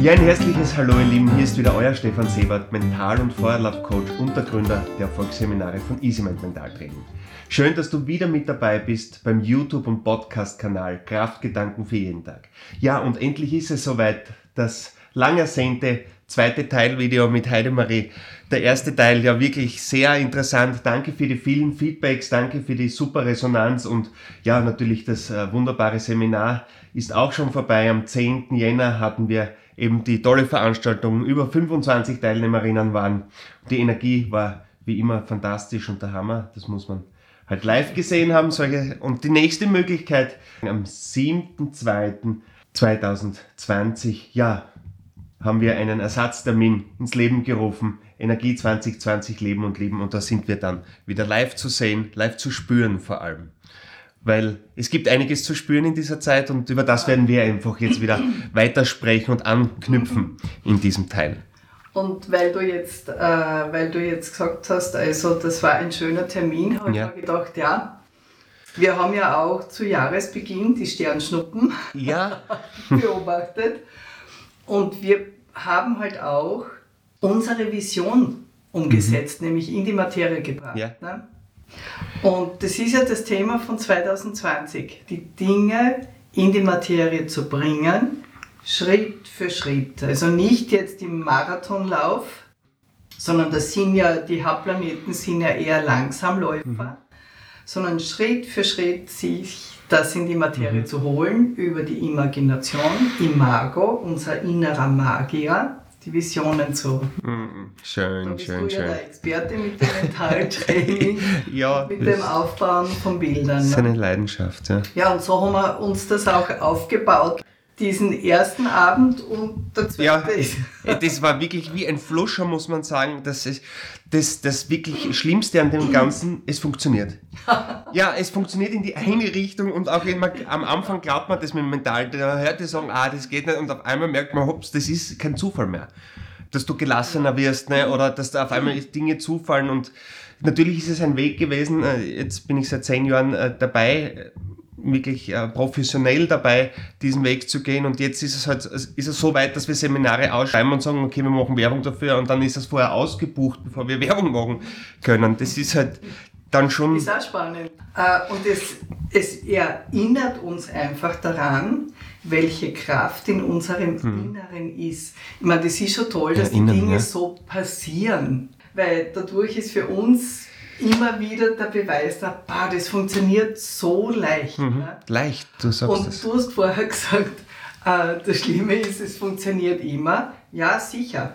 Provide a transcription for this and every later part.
Ja, ein herzliches Hallo ihr Lieben, hier ist wieder euer Stefan Sebert, Mental- und Feuerlauf-Coach und der Gründer der Erfolgsseminare von EasyMind Mental Training. Schön, dass du wieder mit dabei bist beim YouTube- und Podcast-Kanal Kraftgedanken für jeden Tag. Ja, und endlich ist es soweit, das lang ersehnte zweite Teilvideo mit Heidemarie. Der erste Teil ja wirklich sehr interessant. Danke für die vielen Feedbacks, danke für die super Resonanz und ja, natürlich das äh, wunderbare Seminar ist auch schon vorbei. Am 10. Jänner hatten wir eben die tolle Veranstaltung. Über 25 Teilnehmerinnen waren. Die Energie war wie immer fantastisch und der Hammer. Das muss man halt live gesehen haben. Solche. Und die nächste Möglichkeit am 7.2.2020, ja, haben wir einen Ersatztermin ins Leben gerufen. Energie 2020 Leben und Leben. Und da sind wir dann wieder live zu sehen, live zu spüren vor allem. Weil es gibt einiges zu spüren in dieser Zeit und über das werden wir einfach jetzt wieder weitersprechen und anknüpfen in diesem Teil. Und weil du jetzt, äh, weil du jetzt gesagt hast, also das war ein schöner Termin, habe ja. ich mir gedacht, ja, wir haben ja auch zu Jahresbeginn die Sternschnuppen ja. beobachtet. Und wir haben halt auch unsere Vision umgesetzt, mhm. nämlich in die Materie gebracht. Ja. Ne? Und das ist ja das Thema von 2020, die Dinge in die Materie zu bringen, Schritt für Schritt. Also nicht jetzt im Marathonlauf, sondern das sind ja, die Hauptplaneten sind ja eher Langsamläufer, mhm. sondern Schritt für Schritt sich das in die Materie mhm. zu holen über die Imagination, Imago, unser innerer Magier, die Visionen zu. Mhm. Schön, da bist schön, du ja schön. der Experte mit dem Mentaltraining, ja, mit dem Aufbauen von Bildern. Das ist eine Leidenschaft, ja. Ja, und so haben wir uns das auch aufgebaut diesen ersten Abend und der zweite ja, ist. das war wirklich wie ein Fluscher, muss man sagen. Das ist das, das wirklich Schlimmste an dem Ganzen, es funktioniert. Ja, es funktioniert in die eine Richtung und auch immer, am Anfang glaubt man das mit dem Mental, da hört die sagen, ah, das geht nicht und auf einmal merkt man, hops, das ist kein Zufall mehr. Dass du gelassener wirst ne? oder dass da auf einmal Dinge zufallen und natürlich ist es ein Weg gewesen, äh, jetzt bin ich seit zehn Jahren äh, dabei, wirklich äh, professionell dabei, diesen Weg zu gehen. Und jetzt ist es halt, ist es so weit, dass wir Seminare ausschreiben und sagen, okay, wir machen Werbung dafür und dann ist das vorher ausgebucht, bevor wir Werbung machen können. Das ist halt dann schon. Ist auch spannend. Äh, und es, es erinnert uns einfach daran, welche Kraft in unserem hm. Inneren ist. Ich meine, das ist schon toll, dass ja, die Dinge ja. so passieren. Weil dadurch ist für uns immer wieder der Beweis da, bah, das funktioniert so leicht. Mhm. Ne? Leicht, du sagst Und das. du hast vorher gesagt, äh, das Schlimme ist, es funktioniert immer. Ja, sicher.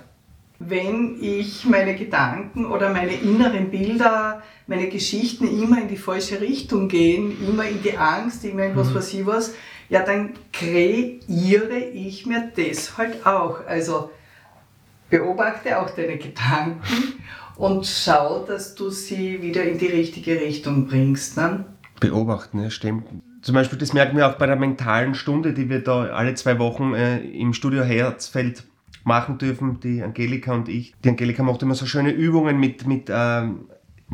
Wenn ich meine Gedanken oder meine inneren Bilder, meine Geschichten immer in die falsche Richtung gehen, immer in die Angst, immer in was mhm. weiß ich was, ja, dann kreiere ich mir das halt auch. Also beobachte auch deine Gedanken und schau, dass du sie wieder in die richtige Richtung bringst. Ne? Beobachten, ja, stimmt. Zum Beispiel, das merken wir auch bei der mentalen Stunde, die wir da alle zwei Wochen äh, im Studio Herzfeld machen dürfen, die Angelika und ich. Die Angelika macht immer so schöne Übungen mit, mit ähm,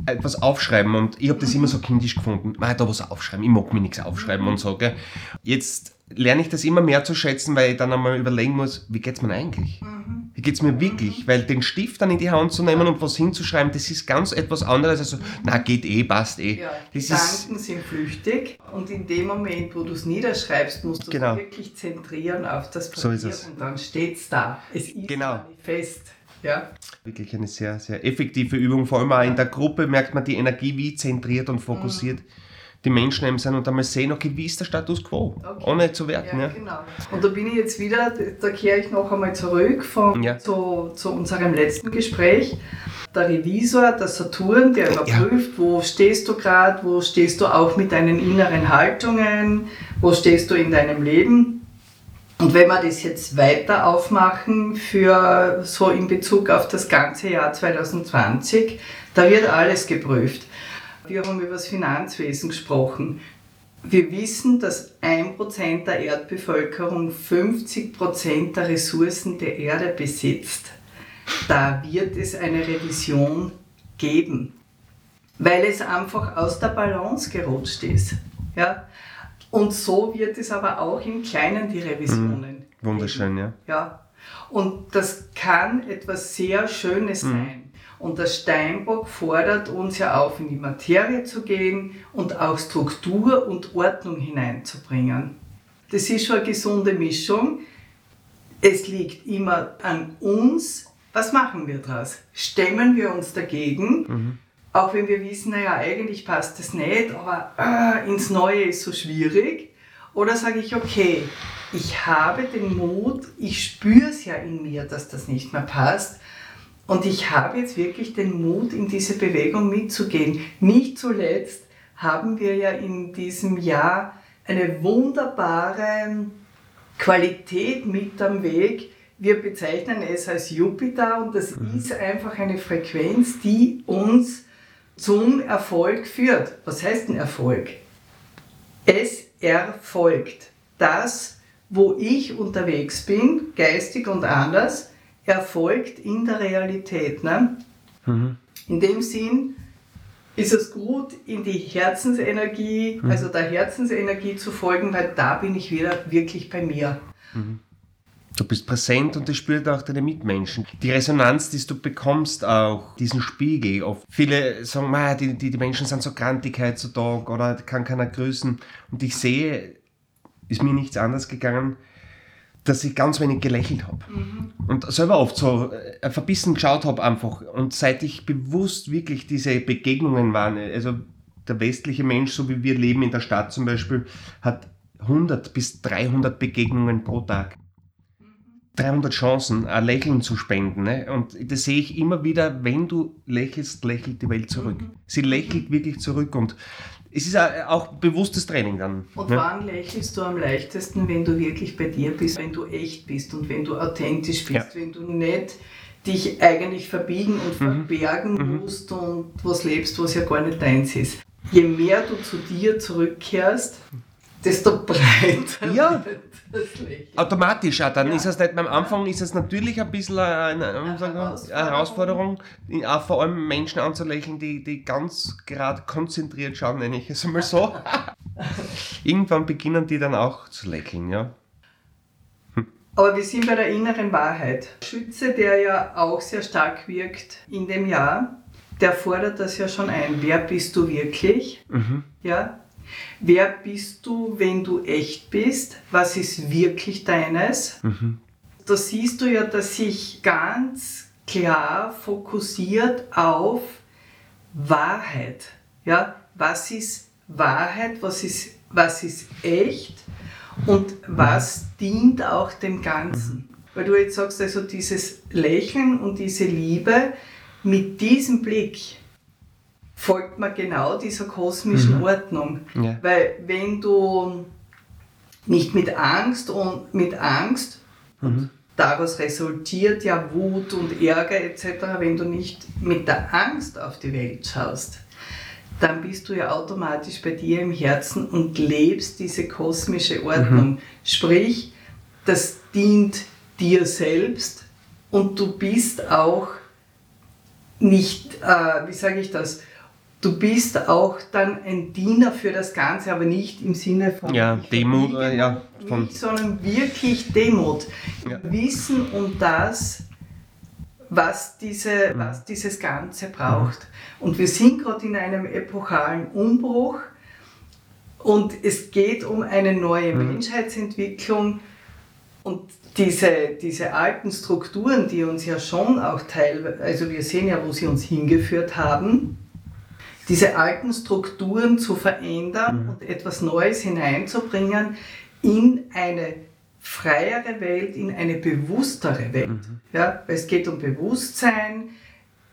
etwas aufschreiben und ich habe das immer so kindisch gefunden. Man da was aufschreiben, ich mag mir nichts aufschreiben und so. Gell. Jetzt lerne ich das immer mehr zu schätzen, weil ich dann einmal überlegen muss, wie geht's mir eigentlich? Mhm. Wie geht's mir wirklich? Weil den Stift dann in die Hand zu nehmen und was hinzuschreiben, das ist ganz etwas anderes als so, na geht eh, passt eh. Ja, das Gedanken ist, sind flüchtig und in dem Moment, wo du es niederschreibst, musst du genau. wirklich zentrieren auf das Papier so und dann steht's da. Es ist genau. fest. Ja. Wirklich eine sehr, sehr effektive Übung. Vor allem auch in der Gruppe merkt man die Energie, wie zentriert und fokussiert. Mhm die Menschen eben sind und einmal sehen, okay, wie ist der Status quo, okay. ohne zu werten. Ja, ja, genau. Und da bin ich jetzt wieder, da kehre ich noch einmal zurück von, ja. zu, zu unserem letzten Gespräch. Der Revisor, der Saturn, der überprüft, ja. wo stehst du gerade, wo stehst du auch mit deinen inneren Haltungen, wo stehst du in deinem Leben. Und wenn wir das jetzt weiter aufmachen für so in Bezug auf das ganze Jahr 2020, da wird alles geprüft. Wir haben über das Finanzwesen gesprochen. Wir wissen, dass 1% der Erdbevölkerung 50% der Ressourcen der Erde besitzt. Da wird es eine Revision geben, weil es einfach aus der Balance gerutscht ist. Ja? Und so wird es aber auch im Kleinen die Revisionen. Mhm. Wunderschön, geben. ja. ja. Und das kann etwas sehr Schönes mhm. sein. Und der Steinbock fordert uns ja auf, in die Materie zu gehen und auch Struktur und Ordnung hineinzubringen. Das ist schon eine gesunde Mischung. Es liegt immer an uns, was machen wir daraus? Stemmen wir uns dagegen, mhm. Auch wenn wir wissen, naja, eigentlich passt das nicht, aber äh, ins Neue ist so schwierig. Oder sage ich, okay, ich habe den Mut, ich spüre es ja in mir, dass das nicht mehr passt. Und ich habe jetzt wirklich den Mut, in diese Bewegung mitzugehen. Nicht zuletzt haben wir ja in diesem Jahr eine wunderbare Qualität mit am Weg. Wir bezeichnen es als Jupiter und das mhm. ist einfach eine Frequenz, die uns zum Erfolg führt. Was heißt denn Erfolg? Es erfolgt. Das, wo ich unterwegs bin, geistig und anders, erfolgt in der Realität. Ne? Mhm. In dem Sinn ist es gut, in die Herzensenergie, mhm. also der Herzensenergie zu folgen, weil da bin ich wieder wirklich bei mir. Mhm. Du bist präsent und das spürt auch deine Mitmenschen. Die Resonanz, die du bekommst, auch diesen Spiegel. Oft viele sagen, die, die, die Menschen sind so grantig heutzutage oder kann keiner grüßen. Und ich sehe, ist mir nichts anderes gegangen, dass ich ganz wenig gelächelt habe. Mhm. Und selber oft so äh, verbissen geschaut habe einfach. Und seit ich bewusst wirklich diese Begegnungen waren, also der westliche Mensch, so wie wir leben in der Stadt zum Beispiel, hat 100 bis 300 Begegnungen pro Tag. 300 Chancen, ein Lächeln zu spenden. Ne? Und das sehe ich immer wieder, wenn du lächelst, lächelt die Welt zurück. Mhm. Sie lächelt wirklich zurück und es ist auch bewusstes Training dann. Und ne? wann lächelst du am leichtesten, wenn du wirklich bei dir bist, wenn du echt bist und wenn du authentisch bist, ja. wenn du nicht dich eigentlich verbiegen und mhm. verbergen mhm. musst und was lebst, was ja gar nicht deins ist. Je mehr du zu dir zurückkehrst, desto breiter ja. das Automatisch auch. Dann ja. ist es nicht, am Anfang ist es natürlich ein bisschen eine, eine, eine Herausforderung, auch vor allem Menschen anzulächeln, die, die ganz gerade konzentriert schauen, nenne ich es einmal so. Irgendwann beginnen die dann auch zu lächeln, ja. Hm. Aber wir sind bei der inneren Wahrheit. Schütze, der ja auch sehr stark wirkt in dem Jahr, der fordert das ja schon ein. Wer bist du wirklich? Mhm. Ja, Wer bist du, wenn du echt bist? Was ist wirklich deines? Mhm. Da siehst du ja, dass sich ganz klar fokussiert auf Wahrheit. Ja, was ist Wahrheit? Was ist, was ist echt? Und was dient auch dem Ganzen? Mhm. Weil du jetzt sagst, also dieses Lächeln und diese Liebe mit diesem Blick, folgt man genau dieser kosmischen mhm. Ordnung. Ja. Weil wenn du nicht mit Angst und mit Angst, mhm. daraus resultiert ja Wut und Ärger etc., wenn du nicht mit der Angst auf die Welt schaust, dann bist du ja automatisch bei dir im Herzen und lebst diese kosmische Ordnung. Mhm. Sprich, das dient dir selbst und du bist auch nicht, äh, wie sage ich das, du bist auch dann ein Diener für das Ganze, aber nicht im Sinne von ja, Demut, äh, ja, von mich, sondern wirklich Demut. Ja. Wissen um das, was, diese, was dieses Ganze braucht. Und wir sind gerade in einem epochalen Umbruch und es geht um eine neue mhm. Menschheitsentwicklung und diese, diese alten Strukturen, die uns ja schon auch teilweise, also wir sehen ja, wo sie uns hingeführt haben, diese alten Strukturen zu verändern mhm. und etwas Neues hineinzubringen in eine freiere Welt, in eine bewusstere Welt. Mhm. Ja, es geht um Bewusstsein,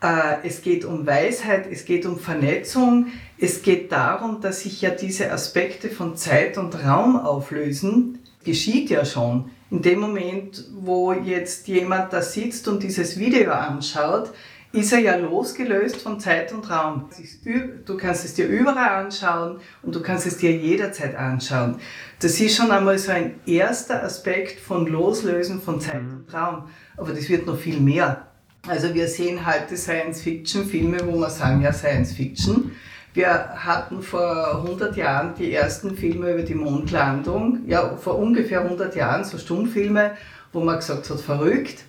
äh, es geht um Weisheit, es geht um Vernetzung, es geht darum, dass sich ja diese Aspekte von Zeit und Raum auflösen. Geschieht ja schon. In dem Moment, wo jetzt jemand da sitzt und dieses Video anschaut, ist er ja losgelöst von Zeit und Raum. Du kannst es dir überall anschauen und du kannst es dir jederzeit anschauen. Das ist schon einmal so ein erster Aspekt von Loslösen von Zeit mhm. und Raum. Aber das wird noch viel mehr. Also wir sehen heute Science-Fiction-Filme, wo wir sagen, ja, Science-Fiction. Wir hatten vor 100 Jahren die ersten Filme über die Mondlandung, ja, vor ungefähr 100 Jahren, so Stummfilme. wo man gesagt hat, verrückt,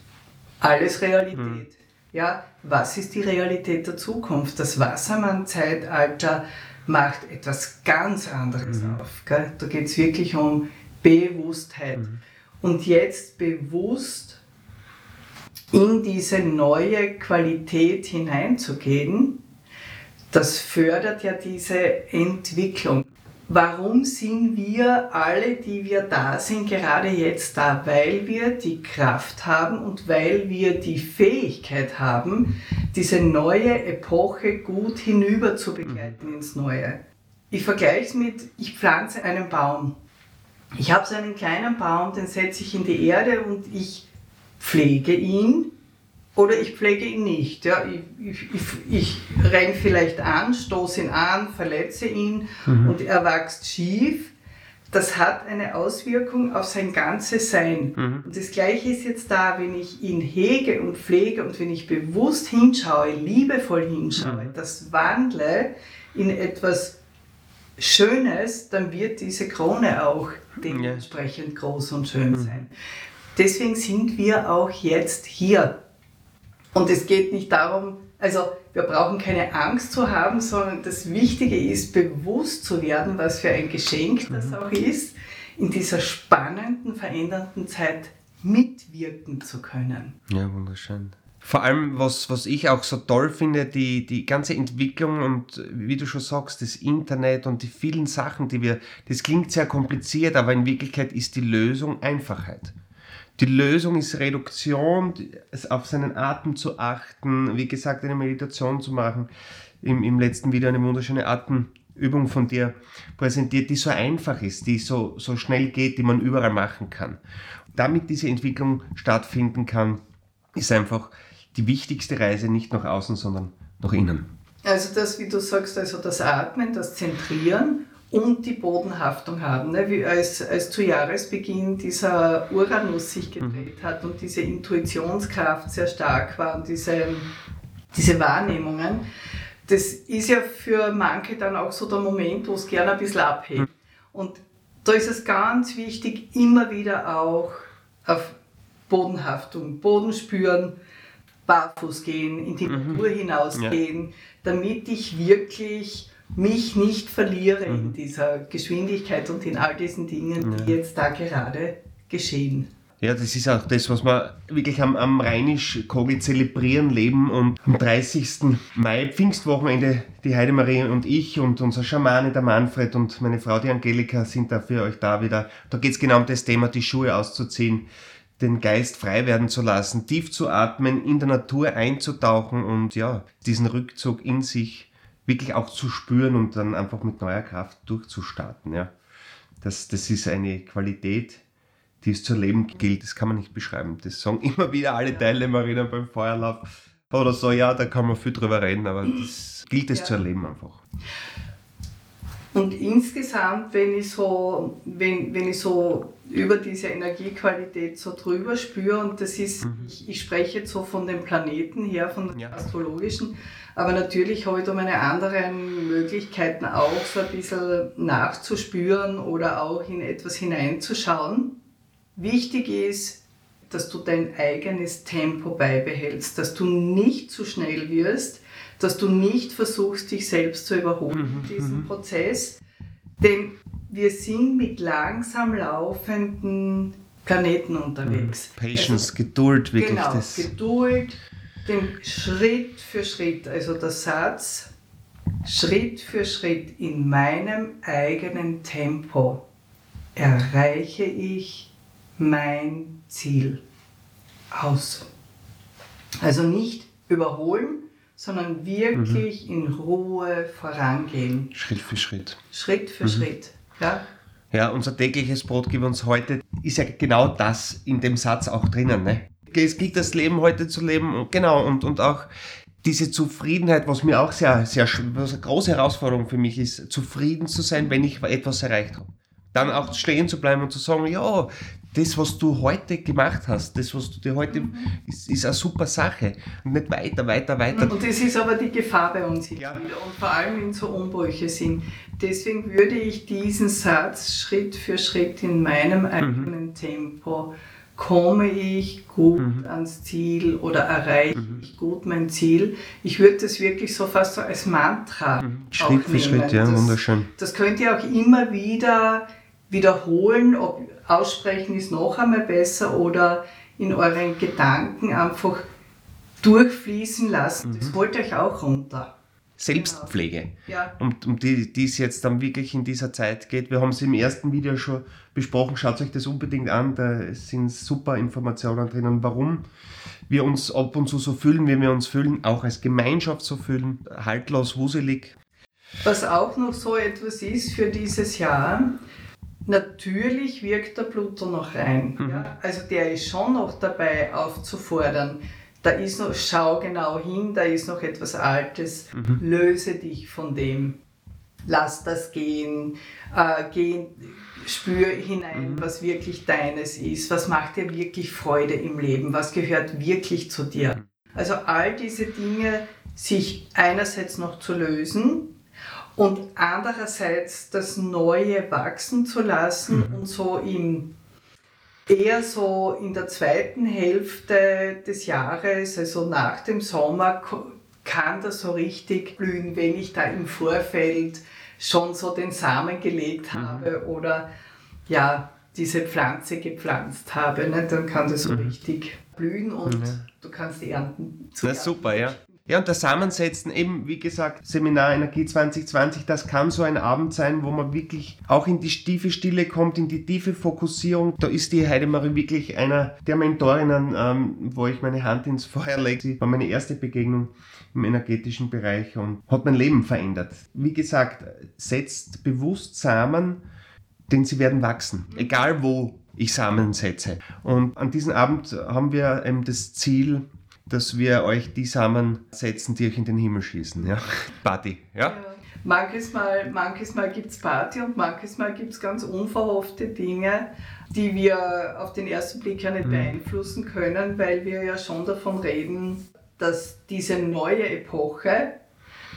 alles Realität. Mhm. Ja, was ist die Realität der Zukunft? Das Wassermann-Zeitalter macht etwas ganz anderes mhm. auf. Gell? Da geht es wirklich um Bewusstheit. Mhm. Und jetzt bewusst in diese neue Qualität hineinzugehen, das fördert ja diese Entwicklung. Warum sind wir alle, die wir da sind, gerade jetzt da? Weil wir die Kraft haben und weil wir die Fähigkeit haben, diese neue Epoche gut hinüber zu begleiten ins Neue. Ich vergleiche es mit, ich pflanze einen Baum. Ich habe so einen kleinen Baum, den setze ich in die Erde und ich pflege ihn oder ich pflege ihn nicht. Ja, ich, ich, ich, ich renne vielleicht an, stoße ihn an, verletze ihn mhm. und er wächst schief. Das hat eine Auswirkung auf sein ganzes Sein. Mhm. Und das Gleiche ist jetzt da, wenn ich ihn hege und pflege und wenn ich bewusst hinschaue, liebevoll hinschaue, mhm. das wandle in etwas Schönes, dann wird diese Krone auch dementsprechend groß und schön mhm. sein. Deswegen sind wir auch jetzt hier und es geht nicht darum, also wir brauchen keine Angst zu haben, sondern das Wichtige ist, bewusst zu werden, was für ein Geschenk das mhm. auch ist, in dieser spannenden, verändernden Zeit mitwirken zu können. Ja, wunderschön. Vor allem, was, was ich auch so toll finde, die, die ganze Entwicklung und wie du schon sagst, das Internet und die vielen Sachen, die wir, das klingt sehr kompliziert, aber in Wirklichkeit ist die Lösung Einfachheit. Die Lösung ist Reduktion, auf seinen Atem zu achten, wie gesagt, eine Meditation zu machen. Im, im letzten Video eine wunderschöne Atemübung von dir präsentiert, die so einfach ist, die so, so schnell geht, die man überall machen kann. Damit diese Entwicklung stattfinden kann, ist einfach die wichtigste Reise nicht nach außen, sondern nach innen. Also das, wie du sagst, also das Atmen, das Zentrieren und die Bodenhaftung haben. Ne? Wie als, als zu Jahresbeginn dieser Uranus sich gedreht mhm. hat und diese Intuitionskraft sehr stark war und diese, diese Wahrnehmungen, das ist ja für manche dann auch so der Moment, wo es gerne ein bisschen abhebt. Mhm. Und da ist es ganz wichtig, immer wieder auch auf Bodenhaftung, Boden spüren, barfuß gehen, in die mhm. Natur hinausgehen, ja. damit ich wirklich mich nicht verliere mhm. in dieser Geschwindigkeit und in all diesen Dingen, die ja. jetzt da gerade geschehen. Ja, das ist auch das, was wir wirklich am, am Rheinisch-Kogel zelebrieren, leben. Und am 30. Mai, Pfingstwochenende, die Heidemarie und ich und unser Schamane, der Manfred und meine Frau, die Angelika, sind da für euch da wieder. Da geht es genau um das Thema, die Schuhe auszuziehen, den Geist frei werden zu lassen, tief zu atmen, in der Natur einzutauchen und ja, diesen Rückzug in sich wirklich auch zu spüren und dann einfach mit neuer Kraft durchzustarten. Ja. Das, das ist eine Qualität, die es zu leben gilt. Das kann man nicht beschreiben. Das sagen immer wieder alle Teilnehmerinnen beim Feuerlauf oder so. Ja, da kann man viel drüber reden, aber das gilt es ja. zu erleben einfach. Und insgesamt, wenn ich so, wenn, wenn ich so über diese Energiequalität so drüber spüre, und das ist, mhm. ich, ich, spreche jetzt so von den Planeten her, von den ja. astrologischen, aber natürlich habe ich da meine anderen Möglichkeiten auch so ein bisschen nachzuspüren oder auch in etwas hineinzuschauen. Wichtig ist, dass du dein eigenes Tempo beibehältst, dass du nicht zu schnell wirst, dass du nicht versuchst, dich selbst zu überholen in mhm, diesem mhm. Prozess. Denn wir sind mit langsam laufenden Planeten unterwegs. Mhm. Patience, also, Geduld, wirklich. Genau, das. Geduld, den Schritt für Schritt, also der Satz, Schritt für Schritt in meinem eigenen Tempo erreiche ich mein Ziel aus. Also nicht überholen, sondern wirklich mhm. in Ruhe vorangehen. Schritt für Schritt. Schritt für mhm. Schritt. Ja? ja, unser tägliches Brot gib uns heute ist ja genau das in dem Satz auch drinnen. Ne? Es gilt das Leben heute zu leben und genau und, und auch diese Zufriedenheit, was mir auch sehr, sehr was eine große Herausforderung für mich ist, zufrieden zu sein, wenn ich etwas erreicht habe. Dann auch stehen zu bleiben und zu sagen, ja, das, was du heute gemacht hast, das, was du dir heute, mhm. ist, ist eine super Sache. Und nicht weiter, weiter, weiter. Und das ist aber die Gefahr bei uns ja. und vor allem wenn so Umbrüche sind. Deswegen würde ich diesen Satz Schritt für Schritt in meinem mhm. eigenen mhm. Tempo komme ich gut mhm. ans Ziel oder erreiche mhm. ich gut mein Ziel. Ich würde das wirklich so fast so als Mantra mhm. Schritt für Schritt, ja, das, wunderschön. Das könnt ihr auch immer wieder wiederholen, ob aussprechen ist noch einmal besser oder in euren Gedanken einfach durchfließen lassen. Das mhm. holt euch auch runter. Selbstpflege, ja. um, um die, die es jetzt dann wirklich in dieser Zeit geht. Wir haben es im ersten Video schon besprochen, schaut euch das unbedingt an, da sind super Informationen drinnen, warum wir uns ab und zu so fühlen, wie wir uns fühlen, auch als Gemeinschaft so fühlen, haltlos, wuselig. Was auch noch so etwas ist für dieses Jahr, natürlich wirkt der Pluto noch rein. Mhm. Ja? Also der ist schon noch dabei aufzufordern, da ist noch, schau genau hin, da ist noch etwas Altes, mhm. löse dich von dem, lass das gehen, äh, geh, spür hinein, mhm. was wirklich deines ist, was macht dir wirklich Freude im Leben, was gehört wirklich zu dir. Mhm. Also all diese Dinge sich einerseits noch zu lösen und andererseits das Neue wachsen zu lassen mhm. und so im eher so in der zweiten Hälfte des Jahres, also nach dem Sommer, kann das so richtig blühen, wenn ich da im Vorfeld schon so den Samen gelegt mhm. habe mhm. oder ja, diese Pflanze gepflanzt habe, ne, dann kann das so mhm. richtig blühen und mhm. du kannst ernten. Na super, ja. Ja, und das Zusammensetzen, eben wie gesagt, Seminar Energie 2020, das kann so ein Abend sein, wo man wirklich auch in die tiefe Stille kommt, in die tiefe Fokussierung. Da ist die Heidemarie wirklich einer der Mentorinnen, ähm, wo ich meine Hand ins Feuer lege. Sie war meine erste Begegnung im energetischen Bereich und hat mein Leben verändert. Wie gesagt, setzt bewusst Samen, denn sie werden wachsen, egal wo ich Samen setze. Und an diesem Abend haben wir eben das Ziel, dass wir euch die Samen setzen, die euch in den Himmel schießen. Ja? Party, ja? ja. Manches Mal, manches Mal gibt es Party und manches Mal gibt es ganz unverhoffte Dinge, die wir auf den ersten Blick ja nicht mhm. beeinflussen können, weil wir ja schon davon reden, dass diese neue Epoche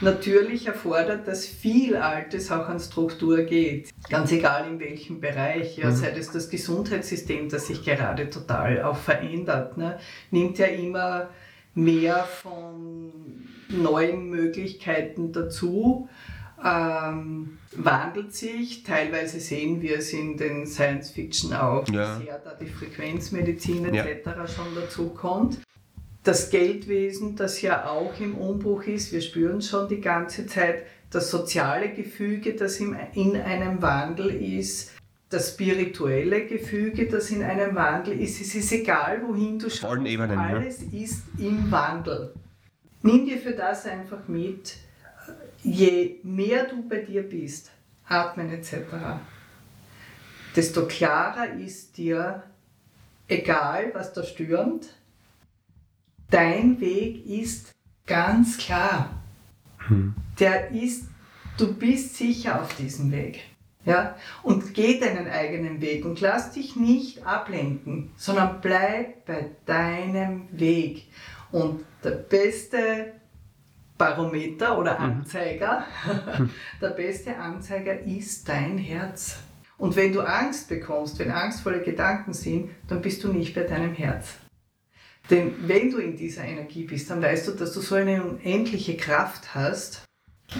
natürlich erfordert, dass viel Altes auch an Struktur geht. Ganz egal in welchem Bereich, ja, mhm. sei es das Gesundheitssystem, das sich gerade total auch verändert, ne, nimmt ja immer mehr von neuen Möglichkeiten dazu, ähm, wandelt sich. Teilweise sehen wir es in den Science Fiction auch, ja. sehr da die Frequenzmedizin etc. Ja. schon dazu kommt. Das Geldwesen, das ja auch im Umbruch ist, wir spüren schon die ganze Zeit, das soziale Gefüge, das in einem Wandel ist, das spirituelle Gefüge, das in einem Wandel ist. Es ist egal, wohin du schaust. Ebenen, Alles ja. ist im Wandel. Nimm dir für das einfach mit, je mehr du bei dir bist, atmen etc., desto klarer ist dir, egal was da stürmt, dein Weg ist ganz klar. Hm. Der ist, du bist sicher auf diesem Weg. Ja? Und geh deinen eigenen Weg und lass dich nicht ablenken, sondern bleib bei deinem Weg. Und der beste Barometer oder mhm. Anzeiger, der beste Anzeiger ist dein Herz. Und wenn du Angst bekommst, wenn angstvolle Gedanken sind, dann bist du nicht bei deinem Herz. Denn wenn du in dieser Energie bist, dann weißt du, dass du so eine unendliche Kraft hast,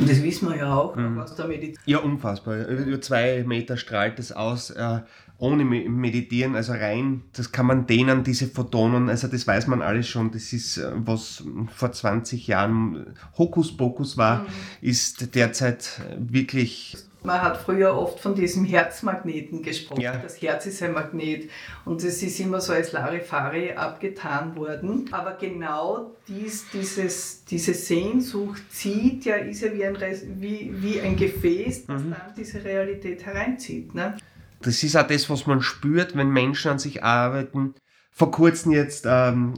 und das wissen wir ja auch mhm. aus der Medizin. Ja, unfassbar. Über zwei Meter strahlt es aus, äh, ohne Meditieren, also rein, das kann man dehnen, diese Photonen, also das weiß man alles schon. Das ist, äh, was vor 20 Jahren Hokuspokus war, mhm. ist derzeit wirklich man hat früher oft von diesem Herzmagneten gesprochen. Ja. Das Herz ist ein Magnet und es ist immer so als Larifari abgetan worden. Aber genau dies, dieses, diese Sehnsucht zieht ja, ist ja wie ein, wie, wie ein Gefäß, das mhm. dann diese Realität hereinzieht. Ne? Das ist auch das, was man spürt, wenn Menschen an sich arbeiten. Vor kurzem jetzt ähm,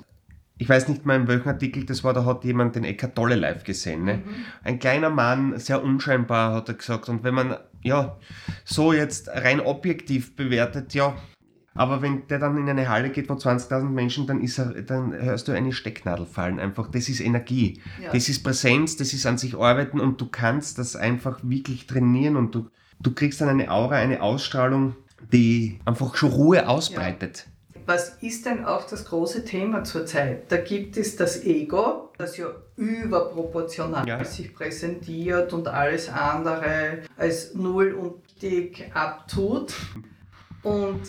ich weiß nicht mal in welchem Artikel das war, da hat jemand den Eckart Tolle live gesehen. Ne? Mhm. Ein kleiner Mann, sehr unscheinbar, hat er gesagt. Und wenn man ja so jetzt rein objektiv bewertet, ja, aber wenn der dann in eine Halle geht von 20.000 Menschen, dann, ist er, dann hörst du eine Stecknadel fallen. Einfach, das ist Energie. Ja. Das ist Präsenz, das ist an sich arbeiten und du kannst das einfach wirklich trainieren und du, du kriegst dann eine Aura, eine Ausstrahlung, die einfach schon Ruhe ausbreitet. Ja was ist denn auch das große Thema zurzeit? Da gibt es das Ego, das ja überproportional ja. sich präsentiert und alles andere als null und dick abtut. Und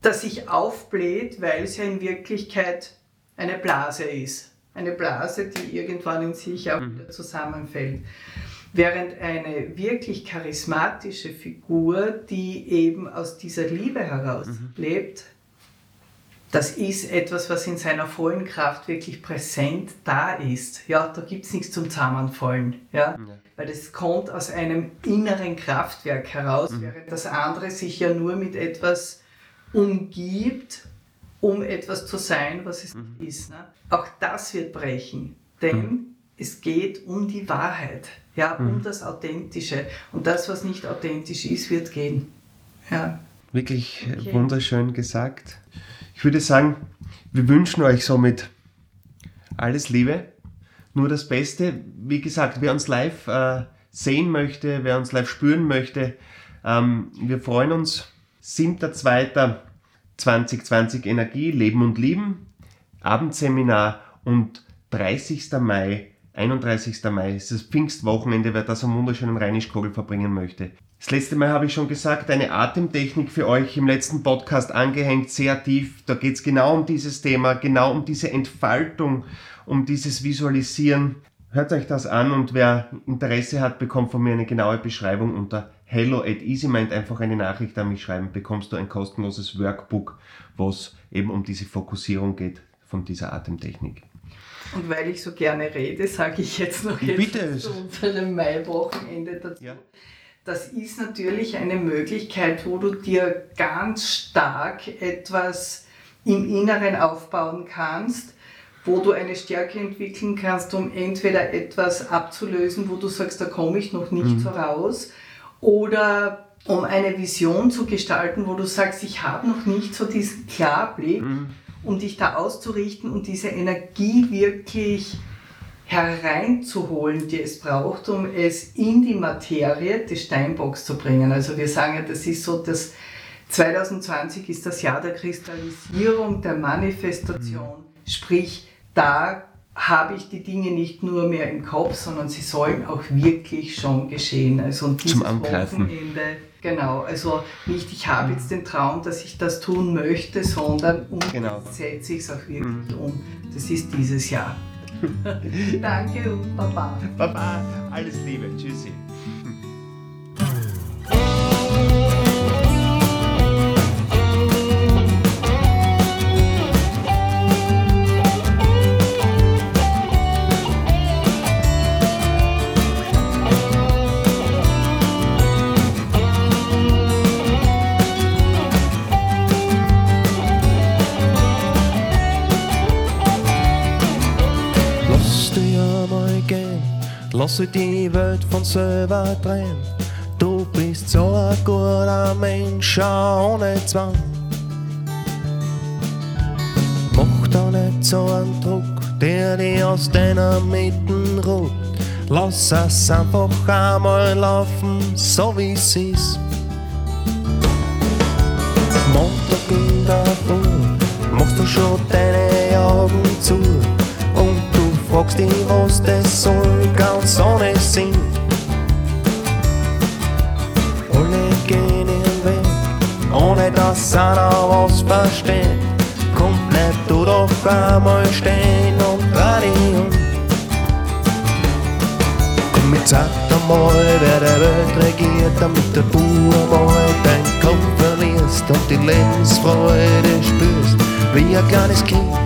das sich aufbläht, weil es ja in Wirklichkeit eine Blase ist. Eine Blase, die irgendwann in sich auch mhm. wieder zusammenfällt. Während eine wirklich charismatische Figur, die eben aus dieser Liebe heraus mhm. lebt, das ist etwas, was in seiner vollen Kraft wirklich präsent da ist. Ja, da gibt es nichts zum Zusammenfallen. Ja? ja? Weil das kommt aus einem inneren Kraftwerk heraus, mhm. während das andere sich ja nur mit etwas umgibt, um etwas zu sein, was es mhm. ist. Ne? Auch das wird brechen, denn mhm. es geht um die Wahrheit, ja, um mhm. das Authentische. Und das, was nicht authentisch ist, wird gehen. Ja. Wirklich okay. wunderschön gesagt. Ich würde sagen, wir wünschen euch somit alles Liebe, nur das Beste. Wie gesagt, wer uns live äh, sehen möchte, wer uns live spüren möchte, ähm, wir freuen uns. 7.2.2020 Energie, Leben und Lieben, Abendseminar und 30. Mai, 31. Mai ist das Pfingstwochenende, wer das am wunderschönen Rheinischkogel verbringen möchte. Das letzte Mal habe ich schon gesagt, eine Atemtechnik für euch im letzten Podcast angehängt, sehr tief. Da geht es genau um dieses Thema, genau um diese Entfaltung, um dieses Visualisieren. Hört euch das an und wer Interesse hat, bekommt von mir eine genaue Beschreibung unter hello at easymind einfach eine Nachricht an mich schreiben, bekommst du ein kostenloses Workbook, was eben um diese Fokussierung geht von dieser Atemtechnik. Und weil ich so gerne rede, sage ich jetzt noch jetzt zu unserem Mai-Wochenende dazu. Ja das ist natürlich eine Möglichkeit, wo du dir ganz stark etwas im Inneren aufbauen kannst, wo du eine Stärke entwickeln kannst, um entweder etwas abzulösen, wo du sagst, da komme ich noch nicht mhm. voraus, oder um eine Vision zu gestalten, wo du sagst, ich habe noch nicht so diesen Klarblick, mhm. um dich da auszurichten und diese Energie wirklich hereinzuholen, die es braucht, um es in die Materie des Steinbocks zu bringen. Also wir sagen ja, das ist so, dass 2020 ist das Jahr der Kristallisierung, der Manifestation. Mhm. Sprich, da habe ich die Dinge nicht nur mehr im Kopf, sondern sie sollen auch wirklich schon geschehen. Also und dieses Zum Angreifen. Wochenende, genau, also nicht ich habe jetzt den Traum, dass ich das tun möchte, sondern um genau. setze ich es auch wirklich mhm. um. Das ist dieses Jahr. Danke und Baba. Baba, alles Liebe. Tschüssi. Lass die Welt von selber drehen. Du bist so ein guter Mensch, ohne Zwang. Mach da nicht so einen Druck, der dich aus deiner Mitte ruht. Lass es einfach einmal laufen, so wie es ist. Montag in der Früh machst du schon deine Augen zu fragst dich, was das soll, ganz ohne gehen ihren Weg, ohne dass einer was versteht. Kommt nicht du doch einmal stehen und um. Komm, jetzt sag einmal, wer der Welt regiert, damit der du einmal dein Kopf verlierst und die Lebensfreude spürst, wie ein kleines Kind.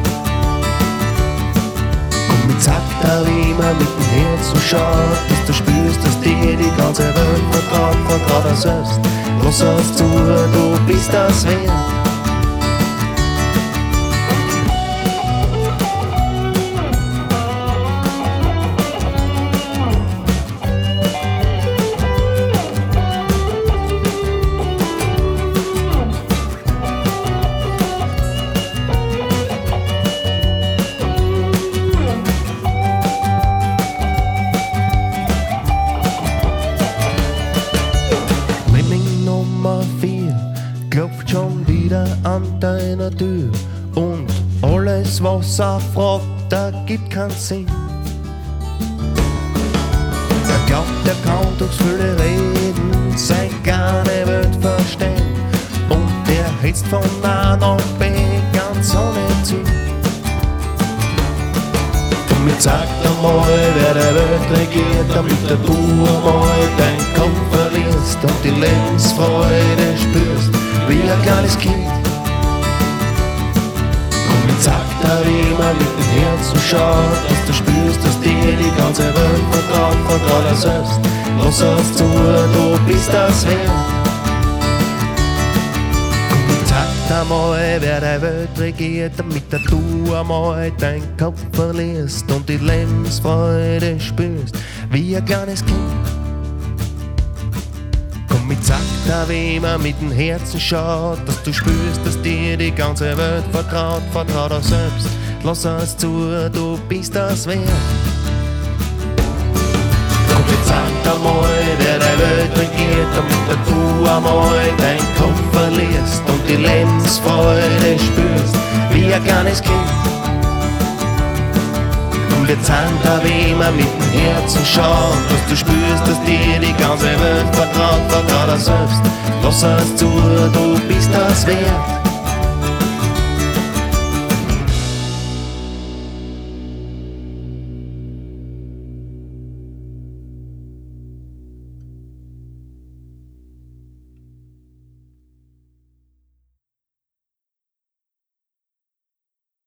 Da wie man mit dem Herz zuschaut, bis du spürst, dass dir die ganze Welt vertraut, vertraut er selbst. Lass auf zu, du bist das wert. Alles, was er fragt, da gibt keinen Sinn. Er glaubt, er kann durchs viele Reden sein kleine Welt verstehen und er hetzt von A nach B ganz ohne Ziel. Und mir zeigt einmal, wer der Welt regiert, damit der du einmal dein Kopf verlierst und die Lebensfreude spürst, wie ein kleines Kind. Er immer mit dem Herzen schaut, dass du spürst, dass dir die ganze Welt vertraut, vertraut er selbst. Lass es zu, du bist das wert. Sagt einmal, wer die Welt regiert, damit du einmal deinen Kopf verlierst und die Lebensfreude spürst, wie ein kleines Kind. Er, wie man mit dem Herzen schaut, dass du spürst, dass dir die ganze Welt vertraut, vertraut er selbst. Lass es zu, du bist das wert. Komm, jetzt sag einmal, wer die Welt regiert, damit du einmal dein Kopf verlierst und die Lebensfreude spürst, wie ein kleines Kind wir zahlen da wie immer mit dem Herzen schaut, dass du spürst, dass dir die ganze Welt vertraut, vertraut er selbst. Lass es zu, du bist das wert.